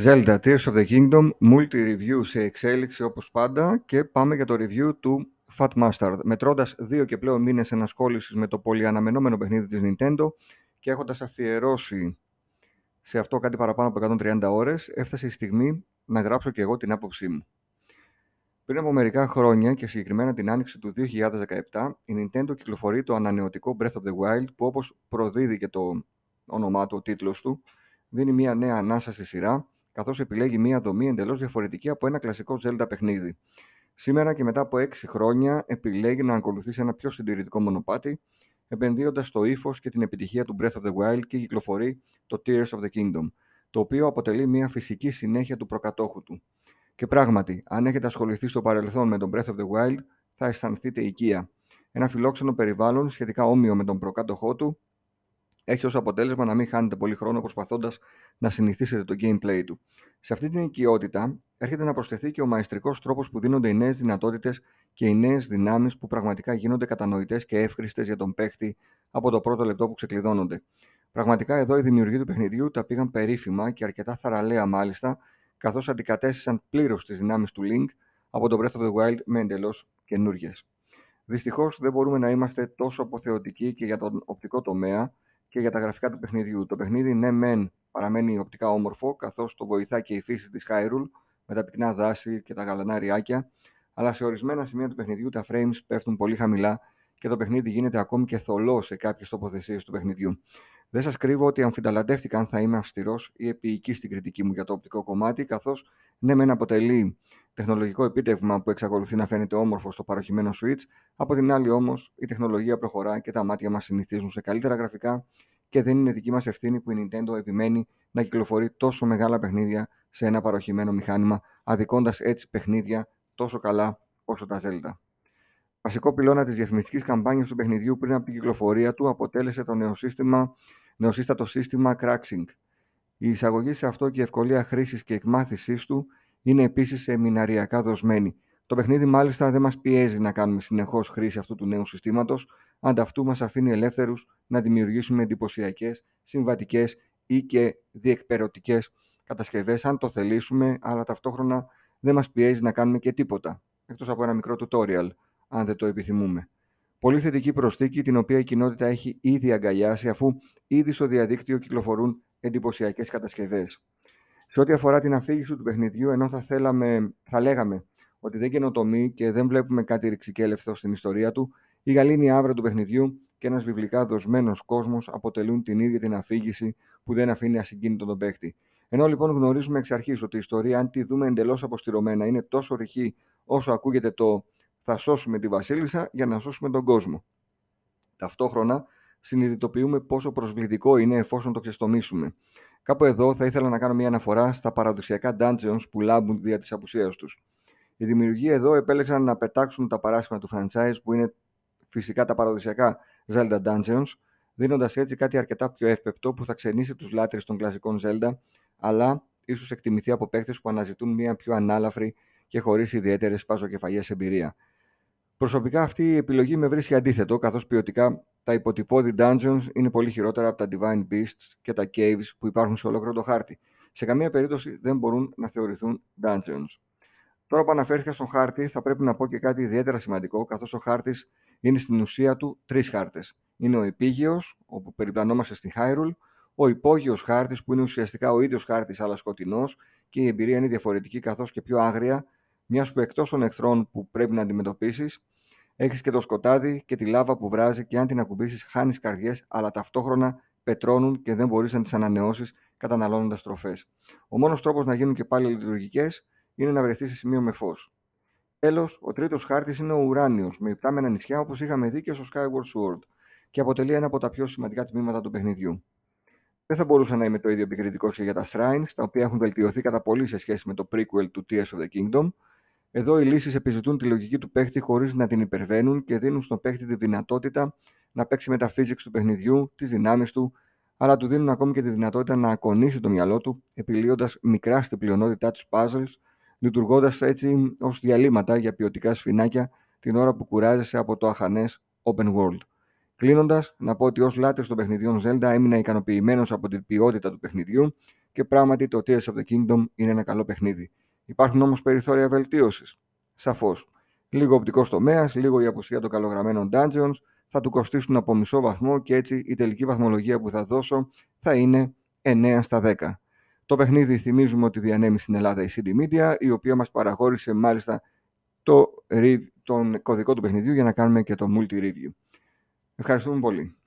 Zelda Tears of the Kingdom, multi-review σε εξέλιξη όπως πάντα και πάμε για το review του Fat Mustard. Μετρώντας δύο και πλέον μήνες ενασχόλησης με το πολυαναμενόμενο παιχνίδι της Nintendo και έχοντας αφιερώσει σε αυτό κάτι παραπάνω από 130 ώρες, έφτασε η στιγμή να γράψω και εγώ την άποψή μου. Πριν από μερικά χρόνια και συγκεκριμένα την άνοιξη του 2017, η Nintendo κυκλοφορεί το ανανεωτικό Breath of the Wild που όπως προδίδει και το όνομά του, ο τίτλος του, δίνει μια νέα ανάσα στη σειρά καθώς επιλέγει μία δομή εντελώς διαφορετική από ένα κλασικό Zelda παιχνίδι. Σήμερα και μετά από 6 χρόνια επιλέγει να ακολουθήσει ένα πιο συντηρητικό μονοπάτι, επενδύοντας στο ύφος και την επιτυχία του Breath of the Wild και κυκλοφορεί το Tears of the Kingdom, το οποίο αποτελεί μια φυσική συνέχεια του προκατόχου του. Και πράγματι, αν έχετε ασχοληθεί στο παρελθόν με τον Breath of the Wild, θα αισθανθείτε οικία. Ένα φιλόξενο περιβάλλον σχετικά όμοιο με τον προκάτοχό του, έχει ως αποτέλεσμα να μην χάνετε πολύ χρόνο προσπαθώντας να συνηθίσετε το gameplay του. Σε αυτή την οικειότητα έρχεται να προσθεθεί και ο μαεστρικός τρόπος που δίνονται οι νέες δυνατότητες και οι νέες δυνάμεις που πραγματικά γίνονται κατανοητές και εύχριστες για τον παίχτη από το πρώτο λεπτό που ξεκλειδώνονται. Πραγματικά εδώ οι δημιουργοί του παιχνιδιού τα πήγαν περίφημα και αρκετά θαραλέα μάλιστα, καθώς αντικατέστησαν πλήρως τις δυνάμεις του Link από το Breath of the Wild με εντελώς καινούριε. Δυστυχώς δεν μπορούμε να είμαστε τόσο αποθεωτικοί και για τον οπτικό τομέα, και για τα γραφικά του παιχνιδιού. Το παιχνίδι, ναι, μεν παραμένει οπτικά όμορφο, καθώς το βοηθά και η φύση της Hyrule με τα πυκνά δάση και τα γαλανά ριάκια, αλλά σε ορισμένα σημεία του παιχνιδιού τα frames πέφτουν πολύ χαμηλά και το παιχνίδι γίνεται ακόμη και θολό σε κάποιες τοποθεσίες του παιχνιδιού. Δεν σας κρύβω ότι αμφιταλαντεύτηκα αν θα είμαι αυστηρός ή επίοικη στην κριτική μου για το οπτικό κομμάτι, καθώς ναι, μεν αποτελεί τεχνολογικό επίτευγμα που εξακολουθεί να φαίνεται όμορφο στο παροχημένο Switch, από την άλλη όμως η τεχνολογία προχωρά και τα μάτια μας συνηθίζουν σε καλύτερα γραφικά και δεν είναι δική μας ευθύνη που η Nintendo επιμένει να κυκλοφορεί τόσο μεγάλα παιχνίδια σε ένα παροχημένο μηχάνημα, αδικώντας έτσι παιχνίδια τόσο καλά όσο τα Zelda. Βασικό πυλώνα της διαφημιστικής καμπάνιας του παιχνιδιού πριν από την κυκλοφορία του αποτέλεσε το νεοσύστημα, νεοσύστατο σύστημα Craxing. Η εισαγωγή σε αυτό και η ευκολία χρήσης και εκμάθησής του είναι επίσης σεμιναριακά δοσμένη. Το παιχνίδι μάλιστα δεν μας πιέζει να κάνουμε συνεχώς χρήση αυτού του νέου συστήματος, ανταυτού μας αφήνει ελεύθερους να δημιουργήσουμε εντυπωσιακές, συμβατικές ή και διεκπαιρωτικές κατασκευές, αν το θελήσουμε, αλλά ταυτόχρονα δεν μας πιέζει να κάνουμε και τίποτα, εκτός από ένα μικρό tutorial, αν δεν το επιθυμούμε. Πολύ θετική προσθήκη, την οποία η κοινότητα έχει ήδη αγκαλιάσει, αφού ήδη στο διαδίκτυο κυκλοφορούν εντυπωσιακές κατασκευές. Σε ό,τι αφορά την αφήγηση του παιχνιδιού, ενώ θα, θέλαμε, θα λέγαμε ότι δεν καινοτομεί και δεν βλέπουμε κάτι ρηξικέλευθο στην ιστορία του, η γαλήνη άβρα του παιχνιδιού και ένας βιβλικά δοσμένος κόσμος αποτελούν την ίδια την αφήγηση που δεν αφήνει ασυγκίνητο τον παίχτη. Ενώ λοιπόν γνωρίζουμε εξ αρχής ότι η ιστορία, αν τη δούμε εντελώς αποστηρωμένα, είναι τόσο ρηχή όσο ακούγεται το θα σώσουμε τη Βασίλισσα για να σώσουμε τον κόσμο. Ταυτόχρονα, συνειδητοποιούμε πόσο προσβλητικό είναι εφόσον το ξεστομίσουμε. Κάπου εδώ θα ήθελα να κάνω μια αναφορά στα παραδοσιακά dungeons που λάμπουν δια της απουσίας τους. Οι δημιουργοί εδώ επέλεξαν να πετάξουν τα παράσχημα του franchise που είναι φυσικά τα παραδοσιακά Zelda Dungeons, δίνοντας έτσι κάτι αρκετά πιο εύπεπτο που θα ξενήσει τους λάτρεις των κλασικών Zelda, αλλά ίσως εκτιμηθεί από παίχτες που αναζητούν μια πιο ανάλαφρη και χωρίς ιδιαίτερες παζοκεφαλιές εμπειρία. Προσωπικά αυτή η επιλογή με βρίσκει αντίθετο, καθώς ποιοτικά τα υποτυπώδη dungeons είναι πολύ χειρότερα από τα divine beasts και τα caves που υπάρχουν σε ολόκληρο το χάρτη. Σε καμία περίπτωση δεν μπορούν να θεωρηθούν dungeons. Τώρα που αναφέρθηκα στον χάρτη, θα πρέπει να πω και κάτι ιδιαίτερα σημαντικό, καθώς ο χάρτης είναι στην ουσία του τρεις χάρτες. Είναι ο επίγειος, όπου περιπλανόμαστε στη Hyrule, ο υπόγειος χάρτης, που είναι ουσιαστικά ο ίδιος χάρτης αλλά σκοτεινός και η εμπειρία είναι διαφορετική καθώς και πιο άγρια, μια που εκτός των εχθρών που πρέπει να αντιμετωπίσεις, έχεις και το σκοτάδι και τη λάβα που βράζει και αν την ακουμπήσεις, χάνεις καρδιές, αλλά ταυτόχρονα πετρώνουν και δεν μπορείς να τις ανανεώσεις καταναλώνοντας τροφές. Ο μόνος τρόπος να γίνουν και πάλι λειτουργικές είναι να βρεθείς σε σημείο με φως. Τέλος, ο τρίτος χάρτης είναι ο ουράνιος, με υπτάμενα νησιά όπως είχαμε δει και στο Skyward Sword, και αποτελεί ένα από τα πιο σημαντικά τμήματα του παιχνιδιού. Δεν θα μπορούσα να είμαι το ίδιο επικριτικός και για τα Shrines, τα οποία έχουν βελτιωθεί κατά πολύ σε σχέση με το prequel του Tears of the Kingdom, εδώ οι λύσεις επιζητούν τη λογική του παίχτη χωρίς να την υπερβαίνουν και δίνουν στον παίχτη τη δυνατότητα να παίξει με τα physics του παιχνιδιού, τις δυνάμεις του, αλλά του δίνουν ακόμη και τη δυνατότητα να ακονίσει το μυαλό του, επιλύοντας μικρά στην πλειονότητά τους puzzles, λειτουργώντας έτσι ως διαλύματα για ποιοτικά σφινάκια την ώρα που κουράζεσαι από το αχανές open world. Κλείνοντας, να πω ότι ως λάτρε των παιχνιδιών Zelda έμεινα ικανοποιημένος από την ποιότητα του παιχνιδιού και πράγματι το Tears of the Kingdom είναι ένα καλό παιχνίδι. Υπάρχουν όμως περιθώρια βελτίωσης. Σαφώς. Λίγο οπτικός τομέας, λίγο η απουσία των καλογραμμένων dungeons θα του κοστίσουν από μισό βαθμό και έτσι η τελική βαθμολογία που θα δώσω θα είναι 9 στα 10. Το παιχνίδι θυμίζουμε ότι διανέμει στην Ελλάδα η CD Media, η οποία μας παραχώρησε μάλιστα το, τον κωδικό του παιχνιδιού για να κάνουμε και το multi-review. Ευχαριστούμε πολύ.